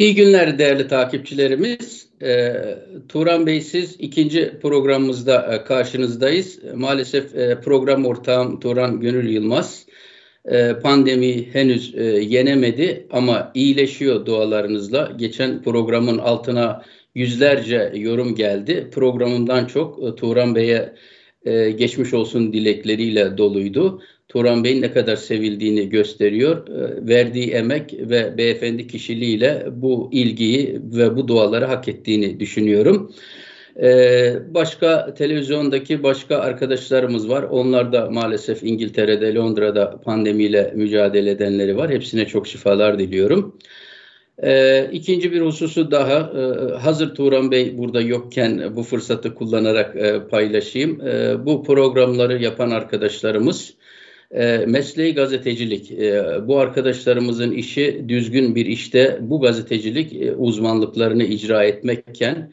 İyi günler değerli takipçilerimiz. E, Turan Bey siz ikinci programımızda e, karşınızdayız. Maalesef e, program ortağım Turan Gönül Yılmaz e, pandemi henüz e, yenemedi ama iyileşiyor dualarınızla. Geçen programın altına yüzlerce yorum geldi. Programından çok e, Turan Bey'e e, geçmiş olsun dilekleriyle doluydu. Turan Bey'in ne kadar sevildiğini gösteriyor. E, verdiği emek ve beyefendi kişiliğiyle bu ilgiyi ve bu duaları hak ettiğini düşünüyorum. E, başka televizyondaki başka arkadaşlarımız var. Onlar da maalesef İngiltere'de, Londra'da pandemiyle mücadele edenleri var. Hepsine çok şifalar diliyorum. E, ikinci bir hususu daha e, hazır Turan Bey burada yokken bu fırsatı kullanarak e, paylaşayım. E, bu programları yapan arkadaşlarımız e, mesleği gazetecilik. E, bu arkadaşlarımızın işi düzgün bir işte bu gazetecilik e, uzmanlıklarını icra etmekken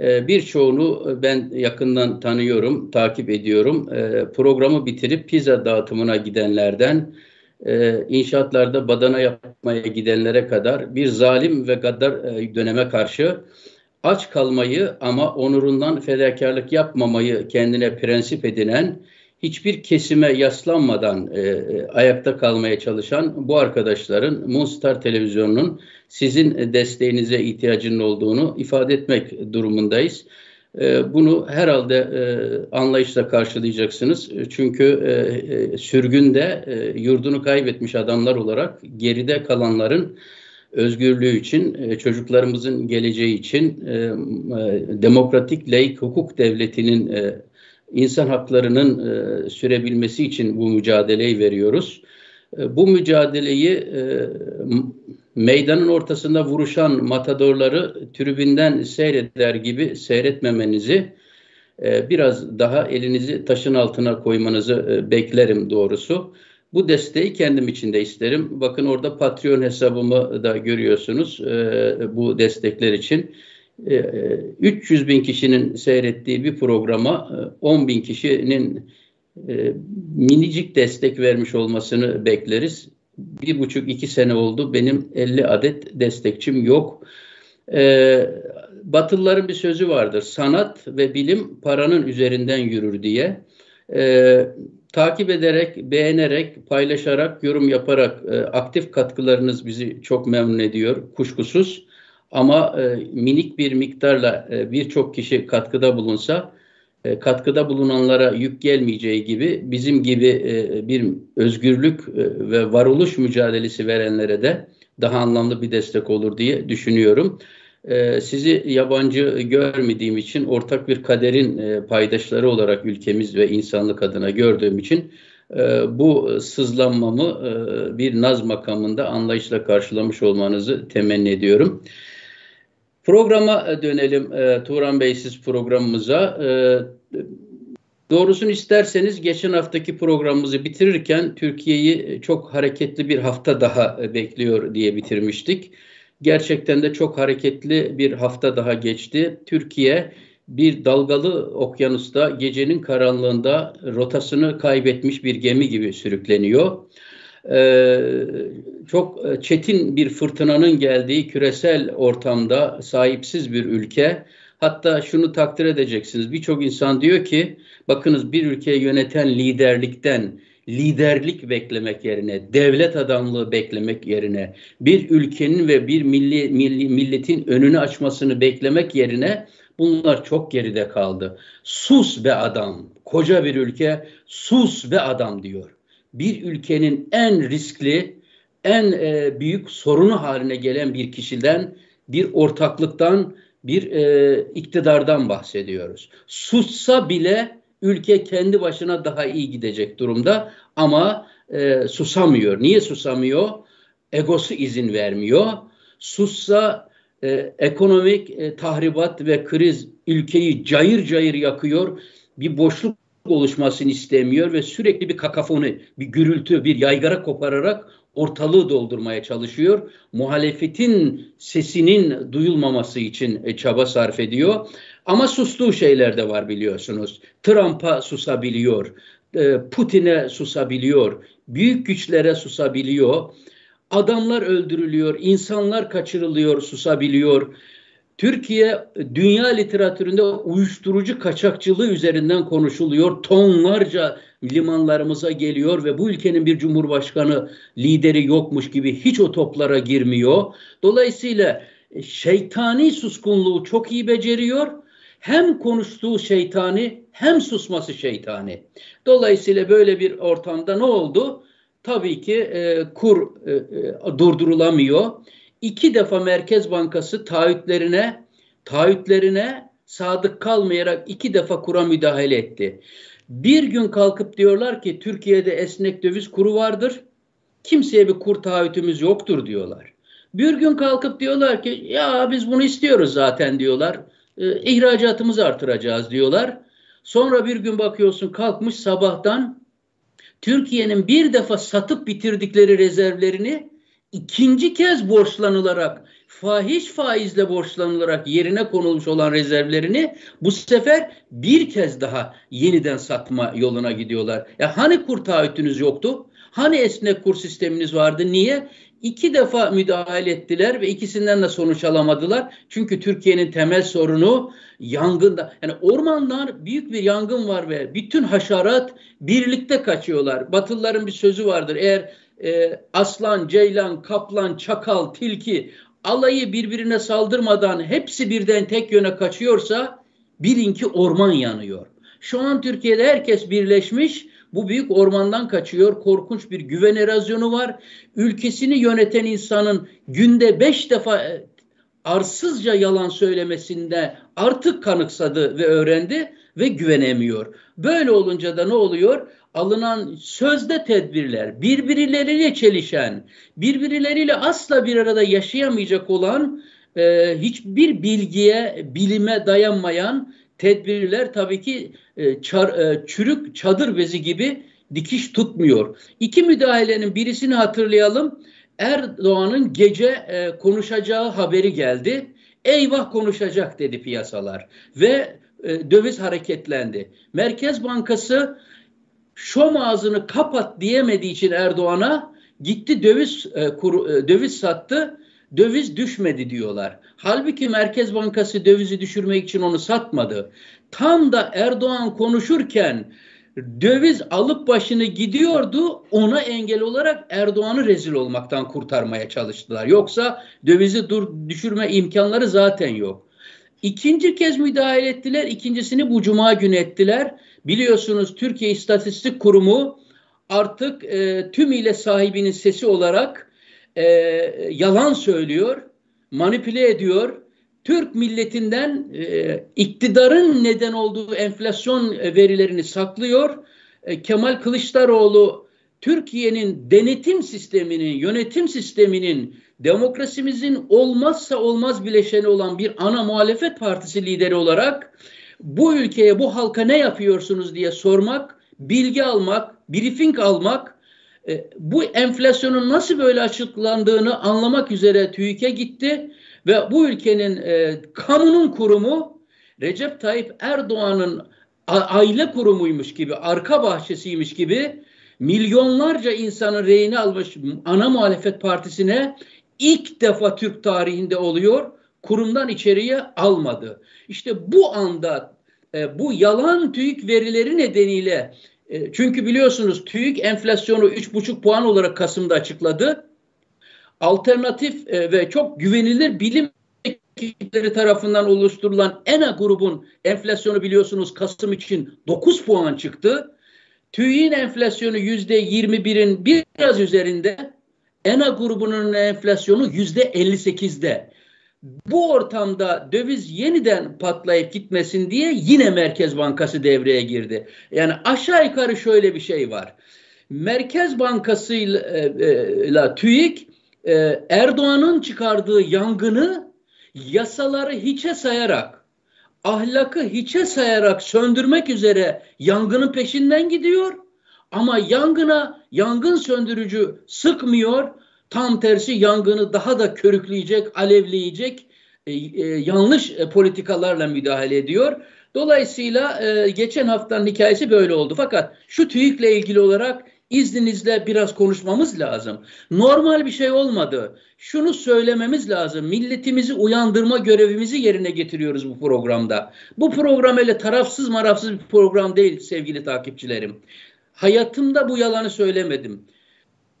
e, birçoğunu ben yakından tanıyorum, takip ediyorum. E, programı bitirip pizza dağıtımına gidenlerden e, inşaatlarda badana yapmaya gidenlere kadar bir zalim ve gaddar e, döneme karşı aç kalmayı ama onurundan fedakarlık yapmamayı kendine prensip edinen hiçbir kesime yaslanmadan e, e, ayakta kalmaya çalışan bu arkadaşların Moonstar Televizyonu'nun sizin desteğinize ihtiyacının olduğunu ifade etmek durumundayız. E, bunu herhalde e, anlayışla karşılayacaksınız. Çünkü e, e, sürgünde e, yurdunu kaybetmiş adamlar olarak geride kalanların özgürlüğü için, e, çocuklarımızın geleceği için, demokratik laik hukuk devletinin insan haklarının e, sürebilmesi için bu mücadeleyi veriyoruz. E, bu mücadeleyi e, meydanın ortasında vuruşan matadorları tribünden seyreder gibi seyretmemenizi e, biraz daha elinizi taşın altına koymanızı e, beklerim doğrusu. Bu desteği kendim için de isterim. Bakın orada Patreon hesabımı da görüyorsunuz e, bu destekler için. 300 e, bin kişinin seyrettiği bir programa 10 e, bin kişinin e, minicik destek vermiş olmasını bekleriz. Bir buçuk iki sene oldu benim 50 adet destekçim yok. Batılıların bir sözü vardır. Sanat ve bilim paranın üzerinden yürür diye. takip ederek, beğenerek, paylaşarak, yorum yaparak aktif katkılarınız bizi çok memnun ediyor kuşkusuz. Ama e, minik bir miktarla e, birçok kişi katkıda bulunsa e, katkıda bulunanlara yük gelmeyeceği gibi bizim gibi e, bir özgürlük e, ve varoluş mücadelesi verenlere de daha anlamlı bir destek olur diye düşünüyorum. E, sizi yabancı görmediğim için ortak bir kaderin e, paydaşları olarak ülkemiz ve insanlık adına gördüğüm için e, bu sızlanmamı e, bir naz makamında anlayışla karşılamış olmanızı temenni ediyorum. Programa e, dönelim e, Turan Bey siz programımıza. E, doğrusunu isterseniz geçen haftaki programımızı bitirirken Türkiye'yi çok hareketli bir hafta daha e, bekliyor diye bitirmiştik. Gerçekten de çok hareketli bir hafta daha geçti. Türkiye bir dalgalı okyanusta gecenin karanlığında rotasını kaybetmiş bir gemi gibi sürükleniyor e, çok e, çetin bir fırtınanın geldiği küresel ortamda sahipsiz bir ülke. Hatta şunu takdir edeceksiniz. Birçok insan diyor ki bakınız bir ülkeyi yöneten liderlikten liderlik beklemek yerine, devlet adamlığı beklemek yerine, bir ülkenin ve bir milli, milli milletin önünü açmasını beklemek yerine bunlar çok geride kaldı. Sus be adam, koca bir ülke sus be adam diyor bir ülkenin en riskli, en e, büyük sorunu haline gelen bir kişiden, bir ortaklıktan, bir e, iktidardan bahsediyoruz. Sussa bile ülke kendi başına daha iyi gidecek durumda ama e, susamıyor. Niye susamıyor? Egosu izin vermiyor. Sussa e, ekonomik e, tahribat ve kriz ülkeyi cayır cayır yakıyor. Bir boşluk oluşmasını istemiyor ve sürekli bir kakafoni, bir gürültü, bir yaygara kopararak ortalığı doldurmaya çalışıyor. Muhalefetin sesinin duyulmaması için e, çaba sarf ediyor. Ama sustuğu şeyler de var biliyorsunuz. Trump'a susabiliyor, e, Putin'e susabiliyor, büyük güçlere susabiliyor. adamlar öldürülüyor, insanlar kaçırılıyor, susabiliyor. Türkiye dünya literatüründe uyuşturucu kaçakçılığı üzerinden konuşuluyor. Tonlarca limanlarımıza geliyor ve bu ülkenin bir cumhurbaşkanı lideri yokmuş gibi hiç o toplara girmiyor. Dolayısıyla e, şeytani suskunluğu çok iyi beceriyor. Hem konuştuğu şeytani hem susması şeytani. Dolayısıyla böyle bir ortamda ne oldu? Tabii ki e, kur e, e, durdurulamıyor. İki defa Merkez Bankası taahhütlerine taahhütlerine sadık kalmayarak iki defa kura müdahale etti. Bir gün kalkıp diyorlar ki Türkiye'de esnek döviz kuru vardır. Kimseye bir kur taahhütümüz yoktur diyorlar. Bir gün kalkıp diyorlar ki ya biz bunu istiyoruz zaten diyorlar. E, ihracatımızı artıracağız diyorlar. Sonra bir gün bakıyorsun kalkmış sabahtan Türkiye'nin bir defa satıp bitirdikleri rezervlerini ikinci kez borçlanılarak fahiş faizle borçlanılarak yerine konulmuş olan rezervlerini bu sefer bir kez daha yeniden satma yoluna gidiyorlar. Ya hani kur taahhütünüz yoktu? Hani esnek kur sisteminiz vardı? Niye? İki defa müdahale ettiler ve ikisinden de sonuç alamadılar. Çünkü Türkiye'nin temel sorunu yangında. Yani ormanlar büyük bir yangın var ve bütün haşerat birlikte kaçıyorlar. Batılıların bir sözü vardır. Eğer e, aslan, ceylan, kaplan, çakal, tilki alayı birbirine saldırmadan hepsi birden tek yöne kaçıyorsa bilin ki orman yanıyor. Şu an Türkiye'de herkes birleşmiş bu büyük ormandan kaçıyor. Korkunç bir güven erozyonu var. Ülkesini yöneten insanın günde beş defa e, arsızca yalan söylemesinde artık kanıksadı ve öğrendi ve güvenemiyor. Böyle olunca da ne oluyor? Alınan sözde tedbirler, birbirleriyle çelişen, birbirleriyle asla bir arada yaşayamayacak olan e, hiçbir bilgiye, bilime dayanmayan tedbirler tabii ki e, çar, e, çürük çadır bezi gibi dikiş tutmuyor. İki müdahalenin birisini hatırlayalım. Erdoğan'ın gece e, konuşacağı haberi geldi. Eyvah konuşacak dedi piyasalar ve e, döviz hareketlendi. Merkez Bankası şom ağzını kapat diyemediği için Erdoğan'a gitti döviz e, kur, e, döviz sattı. Döviz düşmedi diyorlar. Halbuki Merkez Bankası dövizi düşürmek için onu satmadı. Tam da Erdoğan konuşurken döviz alıp başını gidiyordu. Ona engel olarak Erdoğan'ı rezil olmaktan kurtarmaya çalıştılar. Yoksa dövizi dur düşürme imkanları zaten yok. İkinci kez müdahale ettiler. İkincisini bu cuma günü ettiler. Biliyorsunuz Türkiye İstatistik Kurumu artık e, tümüyle sahibinin sesi olarak e, yalan söylüyor, manipüle ediyor Türk milletinden e, iktidarın neden olduğu enflasyon verilerini saklıyor. E, Kemal Kılıçdaroğlu Türkiye'nin denetim sisteminin, yönetim sisteminin, demokrasimizin olmazsa olmaz bileşeni olan bir ana muhalefet partisi lideri olarak bu ülkeye, bu halka ne yapıyorsunuz diye sormak, bilgi almak, briefing almak, e, bu enflasyonun nasıl böyle açıklandığını anlamak üzere TÜİK'e gitti ve bu ülkenin e, kamunun kurumu Recep Tayyip Erdoğan'ın aile kurumuymuş gibi, arka bahçesiymiş gibi milyonlarca insanın reyini almış ana muhalefet partisine ilk defa Türk tarihinde oluyor. Kurumdan içeriye almadı. İşte bu anda e, bu yalan TÜİK verileri nedeniyle e, çünkü biliyorsunuz TÜİK enflasyonu 3,5 puan olarak Kasım'da açıkladı alternatif e, ve çok güvenilir bilim ekipleri tarafından oluşturulan ENA grubun enflasyonu biliyorsunuz Kasım için 9 puan çıktı. TÜİ'nin enflasyonu yüzde 21'in biraz üzerinde. ENA grubunun enflasyonu yüzde 58'de. Bu ortamda döviz yeniden patlayıp gitmesin diye yine Merkez Bankası devreye girdi. Yani aşağı yukarı şöyle bir şey var. Merkez Bankası ile e, TÜİK e, Erdoğan'ın çıkardığı yangını yasaları hiçe sayarak, ahlakı hiçe sayarak söndürmek üzere yangının peşinden gidiyor. Ama yangına yangın söndürücü sıkmıyor. Tam tersi yangını daha da körükleyecek, alevleyecek e, e, yanlış e, politikalarla müdahale ediyor. Dolayısıyla e, geçen haftanın hikayesi böyle oldu. Fakat şu TÜİK'le ilgili olarak İzninizle biraz konuşmamız lazım. Normal bir şey olmadı. Şunu söylememiz lazım. Milletimizi uyandırma görevimizi yerine getiriyoruz bu programda. Bu program öyle tarafsız marafsız bir program değil sevgili takipçilerim. Hayatımda bu yalanı söylemedim.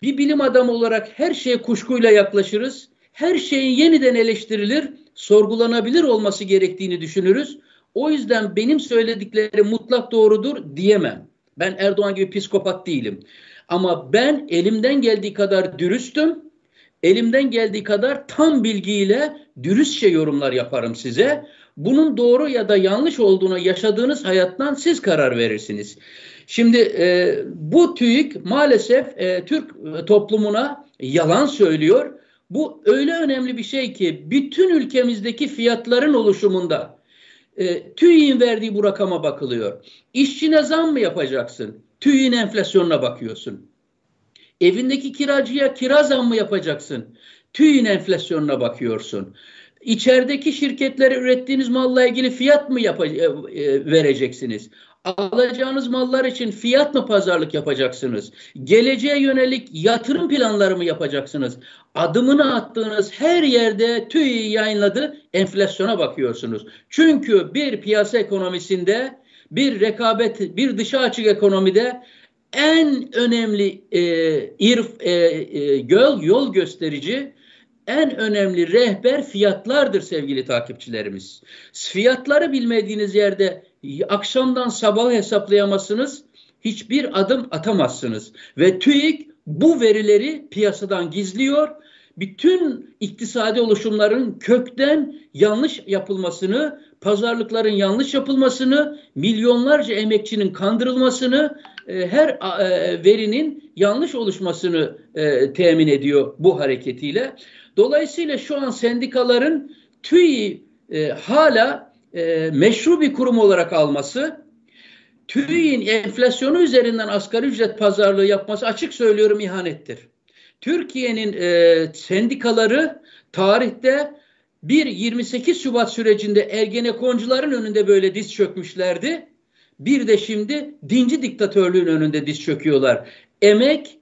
Bir bilim adamı olarak her şeye kuşkuyla yaklaşırız. Her şeyin yeniden eleştirilir, sorgulanabilir olması gerektiğini düşünürüz. O yüzden benim söylediklerim mutlak doğrudur diyemem. Ben Erdoğan gibi psikopat değilim. Ama ben elimden geldiği kadar dürüstüm. Elimden geldiği kadar tam bilgiyle dürüstçe yorumlar yaparım size. Bunun doğru ya da yanlış olduğuna yaşadığınız hayattan siz karar verirsiniz. Şimdi e, bu TÜİK maalesef e, Türk toplumuna yalan söylüyor. Bu öyle önemli bir şey ki bütün ülkemizdeki fiyatların oluşumunda e, TÜİ'nin verdiği bu rakama bakılıyor. İşçine zam mı yapacaksın? TÜİ'nin enflasyonuna bakıyorsun. Evindeki kiracıya kira zam mı yapacaksın? TÜİ'nin enflasyonuna bakıyorsun. İçerideki şirketlere ürettiğiniz malla ilgili fiyat mı yap- e, e, vereceksiniz? Alacağınız mallar için fiyat mı pazarlık yapacaksınız? Geleceğe yönelik yatırım planları mı yapacaksınız? Adımını attığınız her yerde TÜİ yayınladı enflasyona bakıyorsunuz. Çünkü bir piyasa ekonomisinde bir rekabet, bir dışa açık ekonomide en önemli e, irf, e, e, yol, yol gösterici en önemli rehber fiyatlardır sevgili takipçilerimiz. Fiyatları bilmediğiniz yerde akşamdan sabah hesaplayamazsınız. Hiçbir adım atamazsınız. Ve TÜİK bu verileri piyasadan gizliyor. Bütün iktisadi oluşumların kökten yanlış yapılmasını, pazarlıkların yanlış yapılmasını, milyonlarca emekçinin kandırılmasını, e, her e, verinin yanlış oluşmasını e, temin ediyor bu hareketiyle. Dolayısıyla şu an sendikaların TÜİ hala meşru bir kurum olarak alması, TÜİ'nin enflasyonu üzerinden asgari ücret pazarlığı yapması açık söylüyorum ihanettir. Türkiye'nin e, sendikaları tarihte bir 28 Şubat sürecinde Ergenekoncuların önünde böyle diz çökmüşlerdi. Bir de şimdi dinci diktatörlüğün önünde diz çöküyorlar. Emek,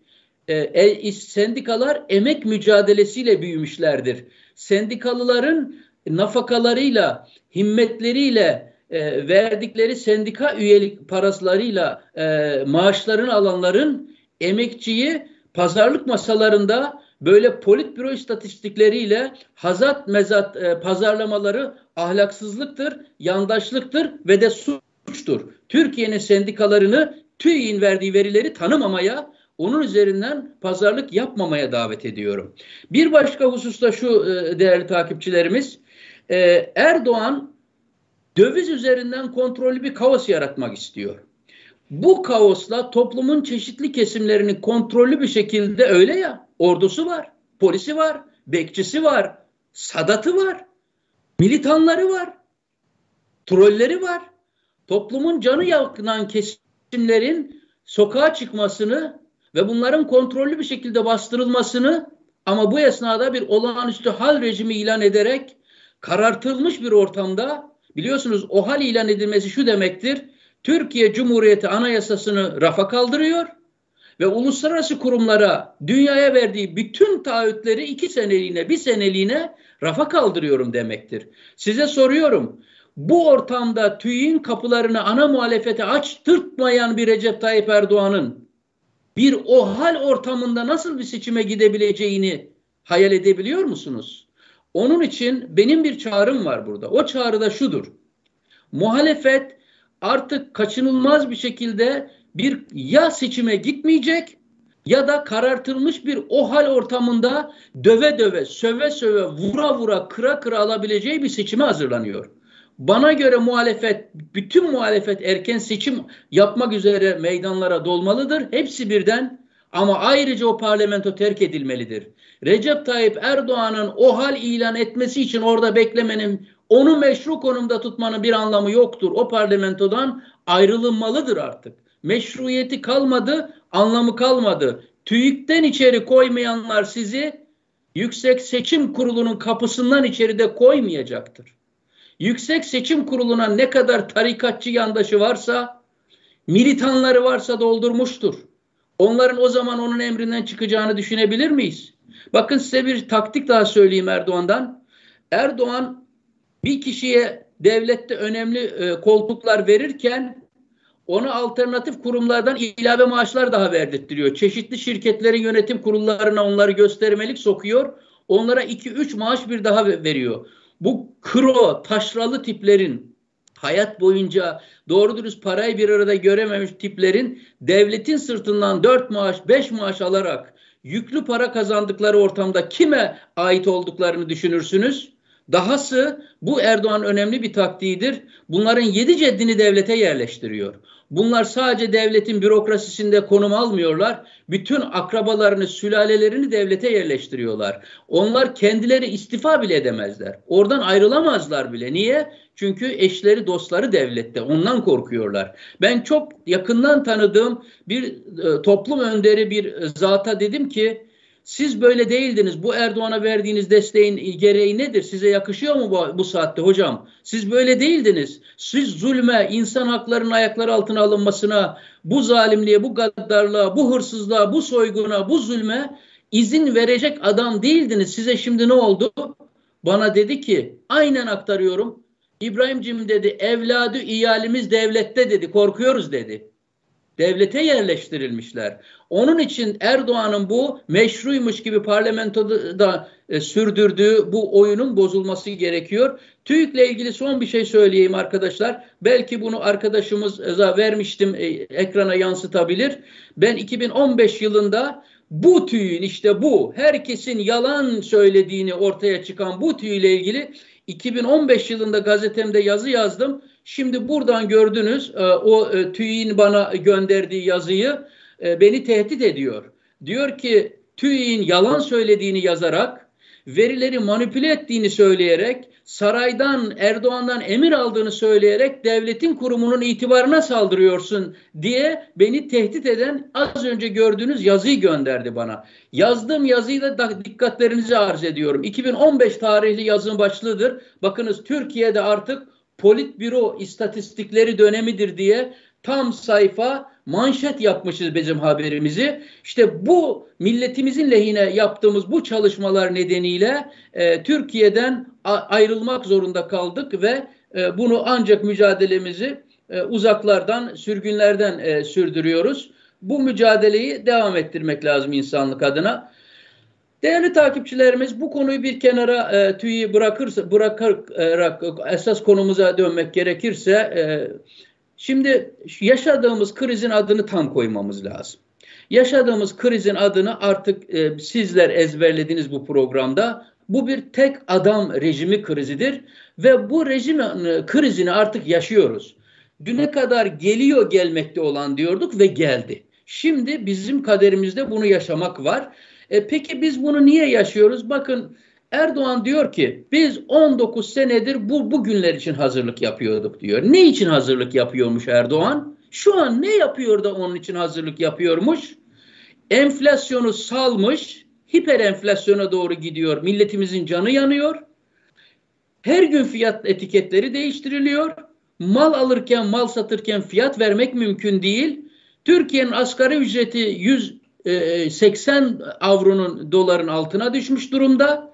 e, e, sendikalar emek mücadelesiyle büyümüşlerdir. Sendikalıların nafakalarıyla, himmetleriyle, e, verdikleri sendika üyelik paraslarıyla e, maaşlarını alanların emekçiyi pazarlık masalarında böyle politbüro istatistikleriyle hazat mezat e, pazarlamaları ahlaksızlıktır, yandaşlıktır ve de suçtur. Türkiye'nin sendikalarını TÜİ'nin verdiği verileri tanımamaya, onun üzerinden pazarlık yapmamaya davet ediyorum. Bir başka hususta şu e, değerli takipçilerimiz, e, Erdoğan döviz üzerinden kontrollü bir kaos yaratmak istiyor. Bu kaosla toplumun çeşitli kesimlerini kontrollü bir şekilde öyle ya ordusu var, polisi var, bekçisi var, sadatı var, militanları var, trolleri var. Toplumun canı yakınan kesimlerin sokağa çıkmasını ve bunların kontrollü bir şekilde bastırılmasını ama bu esnada bir olağanüstü hal rejimi ilan ederek karartılmış bir ortamda biliyorsunuz o hal ilan edilmesi şu demektir. Türkiye Cumhuriyeti Anayasası'nı rafa kaldırıyor ve uluslararası kurumlara dünyaya verdiği bütün taahhütleri iki seneliğine bir seneliğine rafa kaldırıyorum demektir. Size soruyorum bu ortamda TÜİ'nin kapılarını ana muhalefete açtırtmayan bir Recep Tayyip Erdoğan'ın bir o hal ortamında nasıl bir seçime gidebileceğini hayal edebiliyor musunuz? Onun için benim bir çağrım var burada. O çağrı da şudur. Muhalefet artık kaçınılmaz bir şekilde bir ya seçime gitmeyecek ya da karartılmış bir o hal ortamında döve döve, söve söve, vura vura, kıra kıra alabileceği bir seçime hazırlanıyor. Bana göre muhalefet, bütün muhalefet erken seçim yapmak üzere meydanlara dolmalıdır. Hepsi birden ama ayrıca o parlamento terk edilmelidir. Recep Tayyip Erdoğan'ın o hal ilan etmesi için orada beklemenin, onu meşru konumda tutmanın bir anlamı yoktur. O parlamentodan ayrılınmalıdır artık. Meşruiyeti kalmadı, anlamı kalmadı. TÜİK'ten içeri koymayanlar sizi Yüksek Seçim Kurulu'nun kapısından içeride koymayacaktır. Yüksek Seçim Kurulu'na ne kadar tarikatçı yandaşı varsa, militanları varsa doldurmuştur. Onların o zaman onun emrinden çıkacağını düşünebilir miyiz? Bakın size bir taktik daha söyleyeyim Erdoğan'dan. Erdoğan bir kişiye devlette önemli e, koltuklar verirken ona alternatif kurumlardan ilave maaşlar daha verdirtiyor. Çeşitli şirketlerin yönetim kurullarına onları göstermelik sokuyor. Onlara 2-3 maaş bir daha veriyor. Bu kro, taşralı tiplerin hayat boyunca doğru dürüst parayı bir arada görememiş tiplerin devletin sırtından 4 maaş, 5 maaş alarak yüklü para kazandıkları ortamda kime ait olduklarını düşünürsünüz? Dahası bu Erdoğan önemli bir taktiğidir. Bunların yedi ceddini devlete yerleştiriyor. Bunlar sadece devletin bürokrasisinde konum almıyorlar. Bütün akrabalarını, sülalelerini devlete yerleştiriyorlar. Onlar kendileri istifa bile edemezler. Oradan ayrılamazlar bile. Niye? Çünkü eşleri, dostları devlette. Ondan korkuyorlar. Ben çok yakından tanıdığım bir e, toplum önderi bir zata dedim ki siz böyle değildiniz. Bu Erdoğan'a verdiğiniz desteğin gereği nedir? Size yakışıyor mu bu, bu saatte hocam? Siz böyle değildiniz. Siz zulme, insan haklarının ayakları altına alınmasına, bu zalimliğe, bu gaddarlığa, bu hırsızlığa, bu soyguna, bu zulme izin verecek adam değildiniz. Size şimdi ne oldu? Bana dedi ki, aynen aktarıyorum. İbrahim'cim dedi, evladı iyalimiz devlette dedi, korkuyoruz dedi devlete yerleştirilmişler. Onun için Erdoğan'ın bu meşruymuş gibi parlamentoda da e, sürdürdüğü bu oyunun bozulması gerekiyor. TÜİK'le ilgili son bir şey söyleyeyim arkadaşlar. Belki bunu arkadaşımıza vermiştim e, ekrana yansıtabilir. Ben 2015 yılında bu tüyün işte bu herkesin yalan söylediğini ortaya çıkan bu tüyle ilgili 2015 yılında gazetemde yazı yazdım. Şimdi buradan gördünüz e, o e, TÜİ'nin bana gönderdiği yazıyı e, beni tehdit ediyor. Diyor ki TÜİ'nin yalan söylediğini yazarak, verileri manipüle ettiğini söyleyerek, saraydan Erdoğan'dan emir aldığını söyleyerek devletin kurumunun itibarına saldırıyorsun diye beni tehdit eden az önce gördüğünüz yazıyı gönderdi bana. Yazdığım yazıyı da dikkatlerinizi arz ediyorum. 2015 tarihli yazının başlığıdır. Bakınız Türkiye'de artık politbüro istatistikleri dönemidir diye tam sayfa manşet yapmışız bizim haberimizi. İşte bu milletimizin lehine yaptığımız bu çalışmalar nedeniyle e, Türkiye'den ayrılmak zorunda kaldık ve e, bunu ancak mücadelemizi e, uzaklardan, sürgünlerden e, sürdürüyoruz. Bu mücadeleyi devam ettirmek lazım insanlık adına. Değerli takipçilerimiz bu konuyu bir kenara e, tüyü bırakırsa bırakarak esas konumuza dönmek gerekirse e, şimdi yaşadığımız krizin adını tam koymamız lazım. Yaşadığımız krizin adını artık e, sizler ezberlediniz bu programda. Bu bir tek adam rejimi krizidir ve bu rejim e, krizini artık yaşıyoruz. Düne kadar geliyor gelmekte olan diyorduk ve geldi. Şimdi bizim kaderimizde bunu yaşamak var. E peki biz bunu niye yaşıyoruz? Bakın Erdoğan diyor ki biz 19 senedir bu bugünler için hazırlık yapıyorduk diyor. Ne için hazırlık yapıyormuş Erdoğan? Şu an ne yapıyor da onun için hazırlık yapıyormuş? Enflasyonu salmış, hiper enflasyona doğru gidiyor. Milletimizin canı yanıyor. Her gün fiyat etiketleri değiştiriliyor. Mal alırken, mal satırken fiyat vermek mümkün değil. Türkiye'nin asgari ücreti 100 80 e, avronun doların altına düşmüş durumda.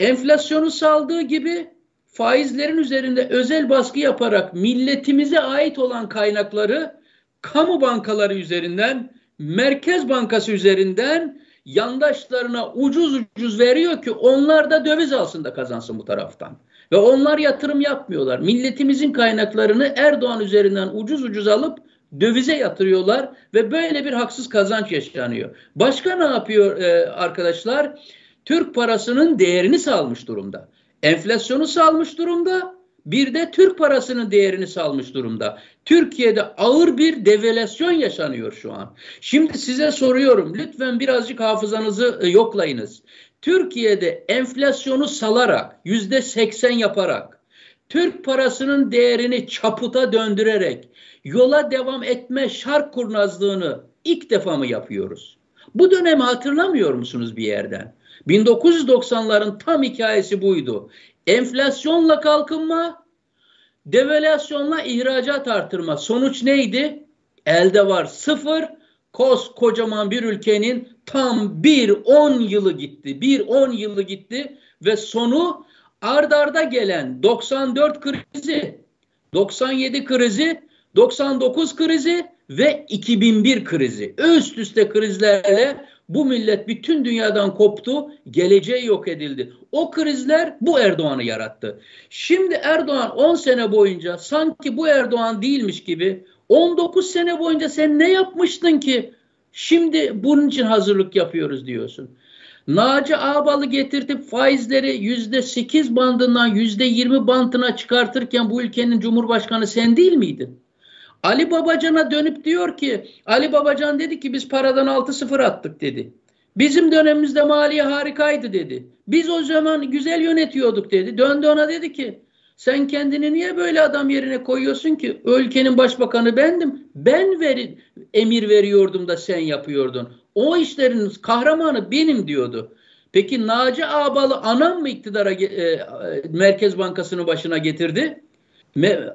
Enflasyonu saldığı gibi faizlerin üzerinde özel baskı yaparak milletimize ait olan kaynakları kamu bankaları üzerinden, Merkez Bankası üzerinden yandaşlarına ucuz ucuz veriyor ki onlar da döviz alsın da kazansın bu taraftan. Ve onlar yatırım yapmıyorlar. Milletimizin kaynaklarını Erdoğan üzerinden ucuz ucuz alıp dövize yatırıyorlar ve böyle bir haksız kazanç yaşanıyor. Başka ne yapıyor e, arkadaşlar? Türk parasının değerini salmış durumda. Enflasyonu salmış durumda. Bir de Türk parasının değerini salmış durumda. Türkiye'de ağır bir devalüasyon yaşanıyor şu an. Şimdi size soruyorum. Lütfen birazcık hafızanızı e, yoklayınız. Türkiye'de enflasyonu salarak, yüzde seksen yaparak, Türk parasının değerini çaputa döndürerek, yola devam etme şark kurnazlığını ilk defa mı yapıyoruz? Bu dönemi hatırlamıyor musunuz bir yerden? 1990'ların tam hikayesi buydu. Enflasyonla kalkınma, devalüasyonla ihracat artırma. Sonuç neydi? Elde var sıfır, koskocaman bir ülkenin tam bir on yılı gitti. Bir on yılı gitti ve sonu ardarda gelen 94 krizi, 97 krizi, 99 krizi ve 2001 krizi. Üst üste krizlerle bu millet bütün dünyadan koptu, geleceği yok edildi. O krizler bu Erdoğan'ı yarattı. Şimdi Erdoğan 10 sene boyunca sanki bu Erdoğan değilmiş gibi 19 sene boyunca sen ne yapmıştın ki şimdi bunun için hazırlık yapıyoruz diyorsun. Naci Ağbal'ı getirtip faizleri yüzde sekiz bandından yüzde yirmi bandına çıkartırken bu ülkenin cumhurbaşkanı sen değil miydin? Ali Babacan'a dönüp diyor ki Ali Babacan dedi ki biz paradan 6-0 attık dedi. Bizim dönemimizde maliye harikaydı dedi. Biz o zaman güzel yönetiyorduk dedi. Döndü ona dedi ki sen kendini niye böyle adam yerine koyuyorsun ki? Ülkenin başbakanı bendim. Ben veri, emir veriyordum da sen yapıyordun. O işlerin kahramanı benim diyordu. Peki Naci Ağbalı anam mı iktidara e, e, Merkez Bankası'nı başına getirdi?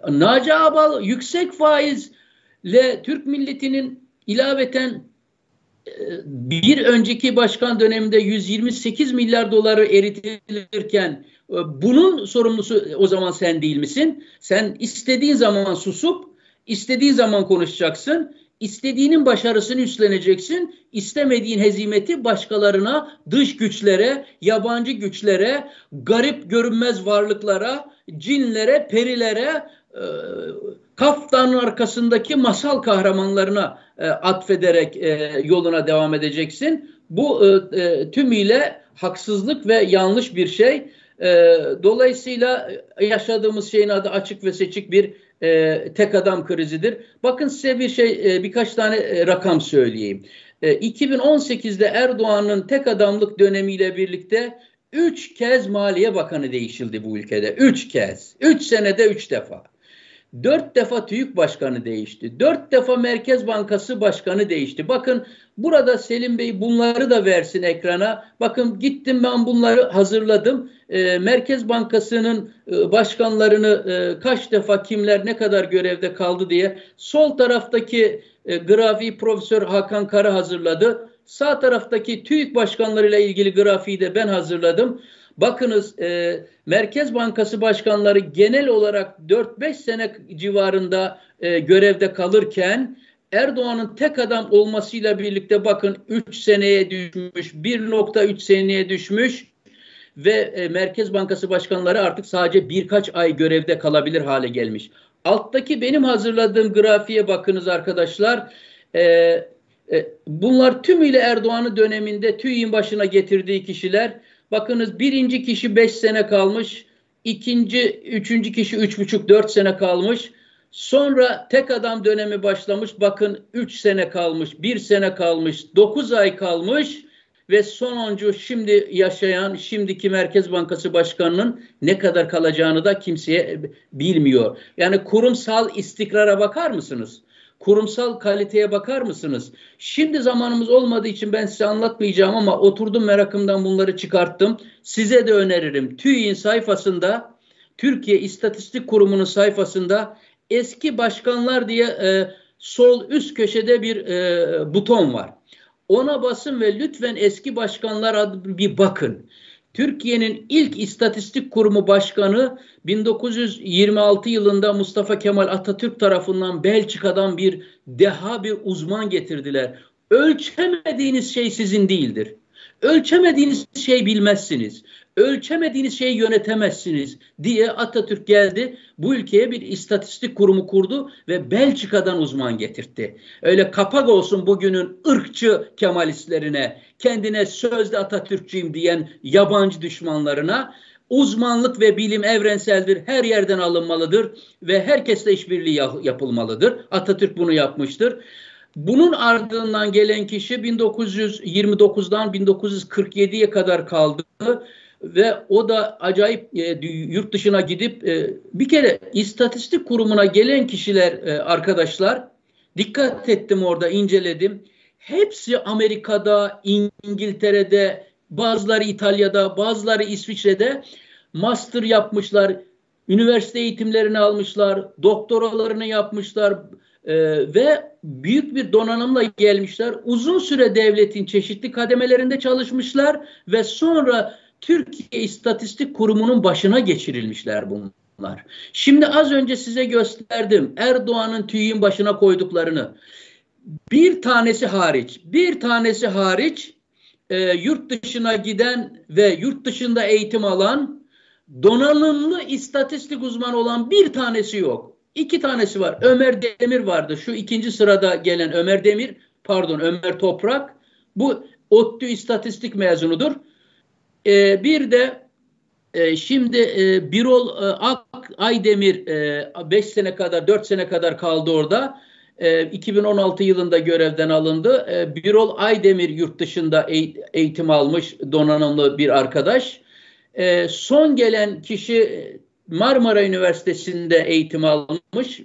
Naci Abal yüksek faizle Türk milletinin ilaveten e, bir önceki başkan döneminde 128 milyar doları eritilirken e, bunun sorumlusu o zaman sen değil misin? Sen istediğin zaman susup istediğin zaman konuşacaksın. İstediğinin başarısını üstleneceksin. İstemediğin hezimeti başkalarına, dış güçlere, yabancı güçlere, garip görünmez varlıklara, cinlere, perilere, e, kaftanın arkasındaki masal kahramanlarına e, atfederek e, yoluna devam edeceksin. Bu e, e, tümüyle haksızlık ve yanlış bir şey. E, dolayısıyla yaşadığımız şeyin adı açık ve seçik bir e, tek adam krizidir. Bakın size bir şey, e, birkaç tane e, rakam söyleyeyim. E, 2018'de Erdoğan'ın tek adamlık dönemiyle birlikte üç kez Maliye Bakanı değişildi bu ülkede. Üç kez. Üç senede üç defa. Dört defa TÜİK Başkanı değişti. Dört defa Merkez Bankası Başkanı değişti. Bakın burada Selim Bey bunları da versin ekrana. Bakın gittim ben bunları hazırladım. E, Merkez Bankası'nın e, başkanlarını e, kaç defa kimler ne kadar görevde kaldı diye sol taraftaki e, grafiği Profesör Hakan Kara hazırladı. Sağ taraftaki TÜİK başkanlarıyla ilgili grafiği de ben hazırladım. Bakınız e, Merkez Bankası başkanları genel olarak 4-5 sene civarında e, görevde kalırken Erdoğan'ın tek adam olmasıyla birlikte bakın 3 seneye düşmüş, 1.3 seneye düşmüş ve e, Merkez Bankası başkanları artık sadece birkaç ay görevde kalabilir hale gelmiş. Alttaki benim hazırladığım grafiğe bakınız arkadaşlar. E, e, bunlar tümüyle Erdoğan'ın döneminde TÜİ'nin başına getirdiği kişiler. Bakınız birinci kişi beş sene kalmış. ikinci, üçüncü kişi üç buçuk, dört sene kalmış. Sonra tek adam dönemi başlamış. Bakın üç sene kalmış, bir sene kalmış, dokuz ay kalmış ve sonuncu şimdi yaşayan şimdiki Merkez Bankası Başkanı'nın ne kadar kalacağını da kimseye bilmiyor. Yani kurumsal istikrara bakar mısınız? Kurumsal kaliteye bakar mısınız? Şimdi zamanımız olmadığı için ben size anlatmayacağım ama oturdum merakımdan bunları çıkarttım. Size de öneririm. TÜİ'nin sayfasında Türkiye İstatistik Kurumu'nun sayfasında eski başkanlar diye e, sol üst köşede bir e, buton var. Ona basın ve lütfen eski başkanlar adlı bir bakın. Türkiye'nin ilk istatistik kurumu başkanı 1926 yılında Mustafa Kemal Atatürk tarafından Belçika'dan bir deha bir uzman getirdiler. Ölçemediğiniz şey sizin değildir. Ölçemediğiniz şey bilmezsiniz ölçemediğiniz şeyi yönetemezsiniz diye Atatürk geldi. Bu ülkeye bir istatistik kurumu kurdu ve Belçika'dan uzman getirtti. Öyle kapak olsun bugünün ırkçı Kemalistlerine, kendine sözde Atatürkçüyüm diyen yabancı düşmanlarına uzmanlık ve bilim evrenseldir. Her yerden alınmalıdır ve herkesle işbirliği yapılmalıdır. Atatürk bunu yapmıştır. Bunun ardından gelen kişi 1929'dan 1947'ye kadar kaldı ve o da acayip e, yurt dışına gidip e, bir kere istatistik kurumuna gelen kişiler e, arkadaşlar dikkat ettim orada inceledim. Hepsi Amerika'da, İngiltere'de, bazıları İtalya'da, bazıları İsviçre'de master yapmışlar, üniversite eğitimlerini almışlar, doktoralarını yapmışlar, e, ve büyük bir donanımla gelmişler. Uzun süre devletin çeşitli kademelerinde çalışmışlar ve sonra Türkiye İstatistik Kurumu'nun başına geçirilmişler bunlar. Şimdi az önce size gösterdim Erdoğan'ın TÜİ'nin başına koyduklarını. Bir tanesi hariç, bir tanesi hariç e, yurt dışına giden ve yurt dışında eğitim alan donanımlı istatistik uzmanı olan bir tanesi yok. İki tanesi var. Ömer Demir vardı. Şu ikinci sırada gelen Ömer Demir, pardon Ömer Toprak. Bu ODTÜ istatistik mezunudur. E, bir de e, şimdi e, Birol e, Ak Aydemir 5 e, sene kadar 4 sene kadar kaldı orada. E, 2016 yılında görevden alındı. E, Birol Aydemir yurt dışında eğitim almış donanımlı bir arkadaş. E, son gelen kişi Marmara Üniversitesi'nde eğitim almış.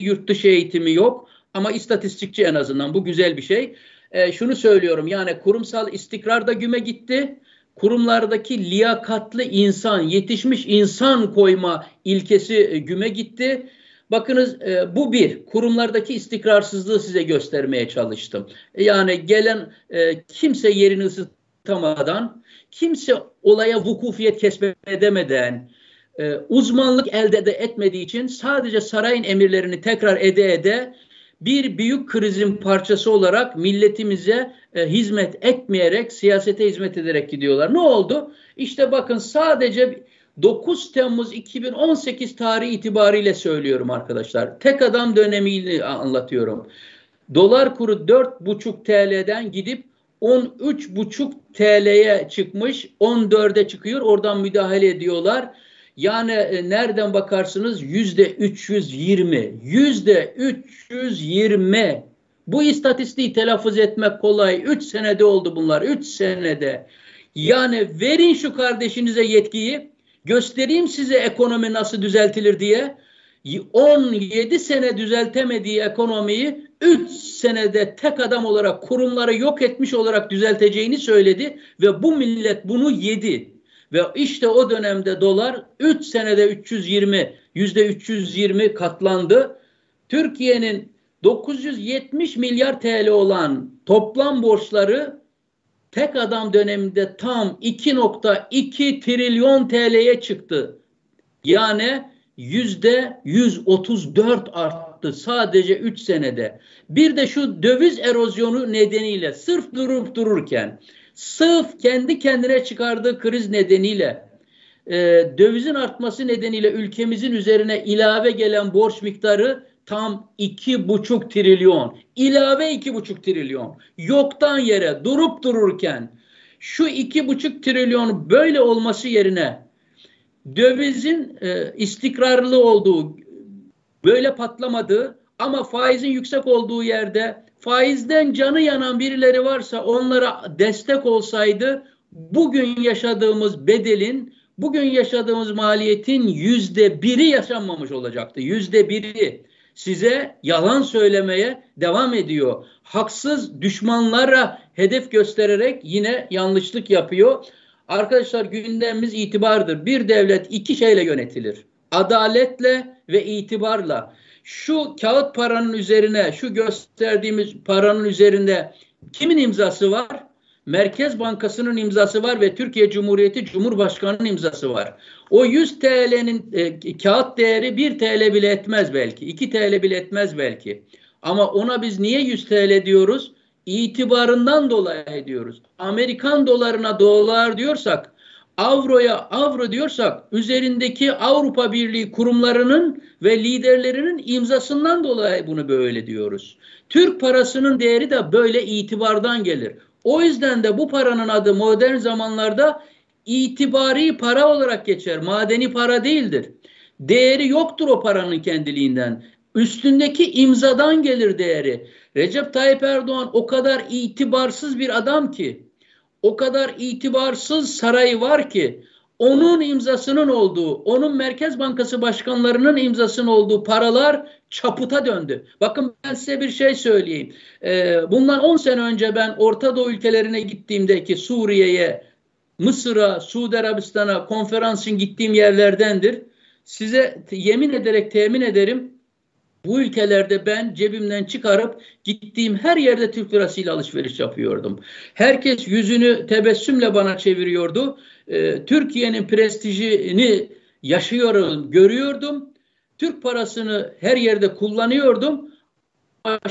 Yurt dışı eğitimi yok ama istatistikçi en azından bu güzel bir şey. E, şunu söylüyorum yani kurumsal istikrar da güme gitti kurumlardaki liyakatlı insan, yetişmiş insan koyma ilkesi e, güme gitti. Bakınız e, bu bir. Kurumlardaki istikrarsızlığı size göstermeye çalıştım. E, yani gelen kimse yerini ısıtamadan, kimse olaya vukufiyet kesmedemeden, uzmanlık elde de etmediği için sadece sarayın emirlerini tekrar ede ede bir büyük krizin parçası olarak milletimize e, hizmet etmeyerek, siyasete hizmet ederek gidiyorlar. Ne oldu? İşte bakın sadece 9 Temmuz 2018 tarihi itibariyle söylüyorum arkadaşlar. Tek adam dönemiyle anlatıyorum. Dolar kuru 4,5 TL'den gidip 13,5 TL'ye çıkmış, 14'e çıkıyor. Oradan müdahale ediyorlar. Yani e, nereden bakarsınız yüzde 320, yüzde 320. Bu istatistiği telaffuz etmek kolay. Üç senede oldu bunlar, üç senede. Yani verin şu kardeşinize yetkiyi, göstereyim size ekonomi nasıl düzeltilir diye. 17 sene düzeltemediği ekonomiyi 3 senede tek adam olarak kurumları yok etmiş olarak düzelteceğini söyledi ve bu millet bunu yedi. Ve işte o dönemde dolar 3 senede 320 yüzde 320 katlandı. Türkiye'nin 970 milyar TL olan toplam borçları tek adam döneminde tam 2.2 trilyon TL'ye çıktı. Yani yüzde 134 arttı sadece 3 senede. Bir de şu döviz erozyonu nedeniyle sırf durup dururken sırf kendi kendine çıkardığı kriz nedeniyle e, dövizin artması nedeniyle ülkemizin üzerine ilave gelen borç miktarı tam iki buçuk trilyon. İlave iki buçuk trilyon. Yoktan yere durup dururken şu iki buçuk trilyon böyle olması yerine dövizin e, istikrarlı olduğu, böyle patlamadığı ama faizin yüksek olduğu yerde faizden canı yanan birileri varsa onlara destek olsaydı bugün yaşadığımız bedelin, bugün yaşadığımız maliyetin yüzde biri yaşanmamış olacaktı. Yüzde biri size yalan söylemeye devam ediyor. Haksız düşmanlara hedef göstererek yine yanlışlık yapıyor. Arkadaşlar gündemimiz itibardır. Bir devlet iki şeyle yönetilir. Adaletle ve itibarla şu kağıt paranın üzerine, şu gösterdiğimiz paranın üzerinde kimin imzası var? Merkez Bankası'nın imzası var ve Türkiye Cumhuriyeti Cumhurbaşkanı'nın imzası var. O 100 TL'nin e, kağıt değeri 1 TL bile etmez belki. 2 TL bile etmez belki. Ama ona biz niye 100 TL diyoruz? İtibarından dolayı diyoruz. Amerikan dolarına dolar diyorsak avroya avro diyorsak üzerindeki Avrupa Birliği kurumlarının ve liderlerinin imzasından dolayı bunu böyle diyoruz. Türk parasının değeri de böyle itibardan gelir. O yüzden de bu paranın adı modern zamanlarda itibari para olarak geçer. Madeni para değildir. Değeri yoktur o paranın kendiliğinden. Üstündeki imzadan gelir değeri. Recep Tayyip Erdoğan o kadar itibarsız bir adam ki o kadar itibarsız sarayı var ki onun imzasının olduğu, onun Merkez Bankası başkanlarının imzasının olduğu paralar çaputa döndü. Bakın ben size bir şey söyleyeyim. Ee, bundan 10 sene önce ben Orta Doğu ülkelerine gittiğimde ki Suriye'ye, Mısır'a, Suudi Arabistan'a konferansın gittiğim yerlerdendir. Size yemin ederek temin ederim Bu ülkelerde ben cebimden çıkarıp gittiğim her yerde Türk lirasıyla alışveriş yapıyordum. Herkes yüzünü tebessümle bana çeviriyordu. Ee, Türkiye'nin prestijini yaşıyorum, görüyordum. Türk parasını her yerde kullanıyordum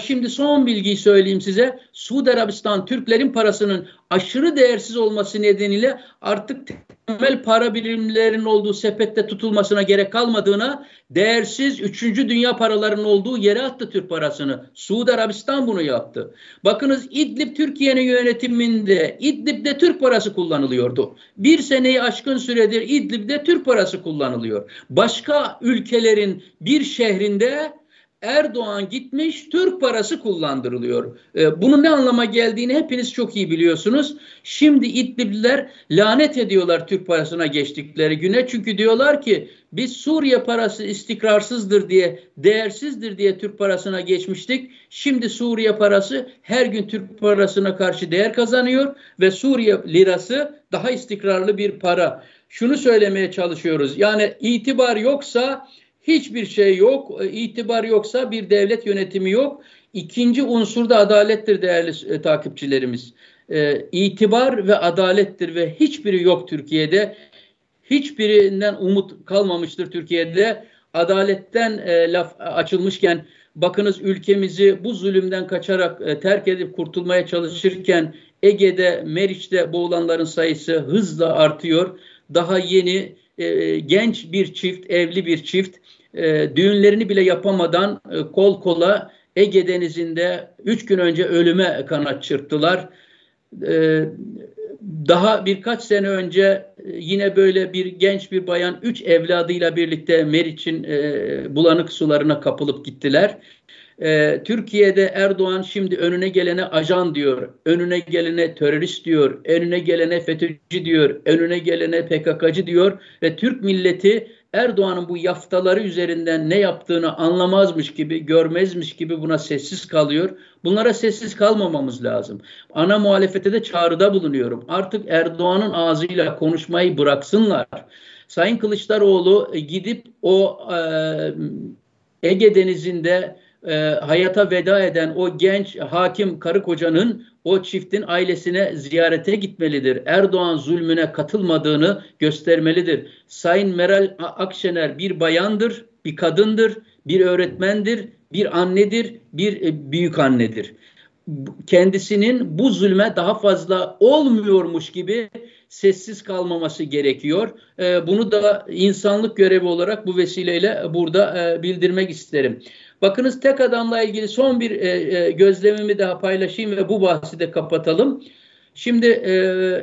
Şimdi son bilgiyi söyleyeyim size. Suudi Arabistan Türklerin parasının aşırı değersiz olması nedeniyle artık temel para birimlerinin olduğu sepette tutulmasına gerek kalmadığına değersiz 3. dünya paralarının olduğu yere attı Türk parasını. Suudi Arabistan bunu yaptı. Bakınız İdlib Türkiye'nin yönetiminde İdlib'de Türk parası kullanılıyordu. Bir seneyi aşkın süredir İdlib'de Türk parası kullanılıyor. Başka ülkelerin bir şehrinde Erdoğan gitmiş Türk parası kullandırılıyor. Ee, bunun ne anlama geldiğini hepiniz çok iyi biliyorsunuz. Şimdi İdlibliler lanet ediyorlar Türk parasına geçtikleri güne. Çünkü diyorlar ki biz Suriye parası istikrarsızdır diye, değersizdir diye Türk parasına geçmiştik. Şimdi Suriye parası her gün Türk parasına karşı değer kazanıyor ve Suriye lirası daha istikrarlı bir para. Şunu söylemeye çalışıyoruz. Yani itibar yoksa Hiçbir şey yok, e, itibar yoksa bir devlet yönetimi yok. İkinci unsur da adalettir değerli e, takipçilerimiz. E, itibar ve adalettir ve hiçbiri yok Türkiye'de. Hiçbirinden umut kalmamıştır Türkiye'de. Adaletten e, laf açılmışken bakınız ülkemizi bu zulümden kaçarak e, terk edip kurtulmaya çalışırken Ege'de, Meriç'te boğulanların sayısı hızla artıyor. Daha yeni e, genç bir çift, evli bir çift e, düğünlerini bile yapamadan e, kol kola Ege Denizi'nde üç gün önce ölüme kanat çırptılar. E, daha birkaç sene önce e, yine böyle bir genç bir bayan üç evladıyla birlikte Meriç'in e, bulanık sularına kapılıp gittiler. Ee, Türkiye'de Erdoğan şimdi önüne gelene ajan diyor, önüne gelene terörist diyor, önüne gelene FETÖ'cü diyor, önüne gelene PKK'cı diyor ve Türk milleti Erdoğan'ın bu yaftaları üzerinden ne yaptığını anlamazmış gibi, görmezmiş gibi buna sessiz kalıyor. Bunlara sessiz kalmamamız lazım. Ana muhalefete de çağrıda bulunuyorum. Artık Erdoğan'ın ağzıyla konuşmayı bıraksınlar. Sayın Kılıçdaroğlu gidip o e, Ege Denizi'nde e, hayata veda eden o genç hakim karı kocanın o çiftin ailesine ziyarete gitmelidir. Erdoğan zulmüne katılmadığını göstermelidir. Sayın Meral Akşener bir bayandır, bir kadındır, bir öğretmendir, bir annedir, bir e, büyük annedir. Kendisinin bu zulme daha fazla olmuyormuş gibi sessiz kalmaması gerekiyor. E, bunu da insanlık görevi olarak bu vesileyle burada e, bildirmek isterim. Bakınız tek adamla ilgili son bir e, e, gözlemimi daha paylaşayım ve bu bahsi de kapatalım. Şimdi e,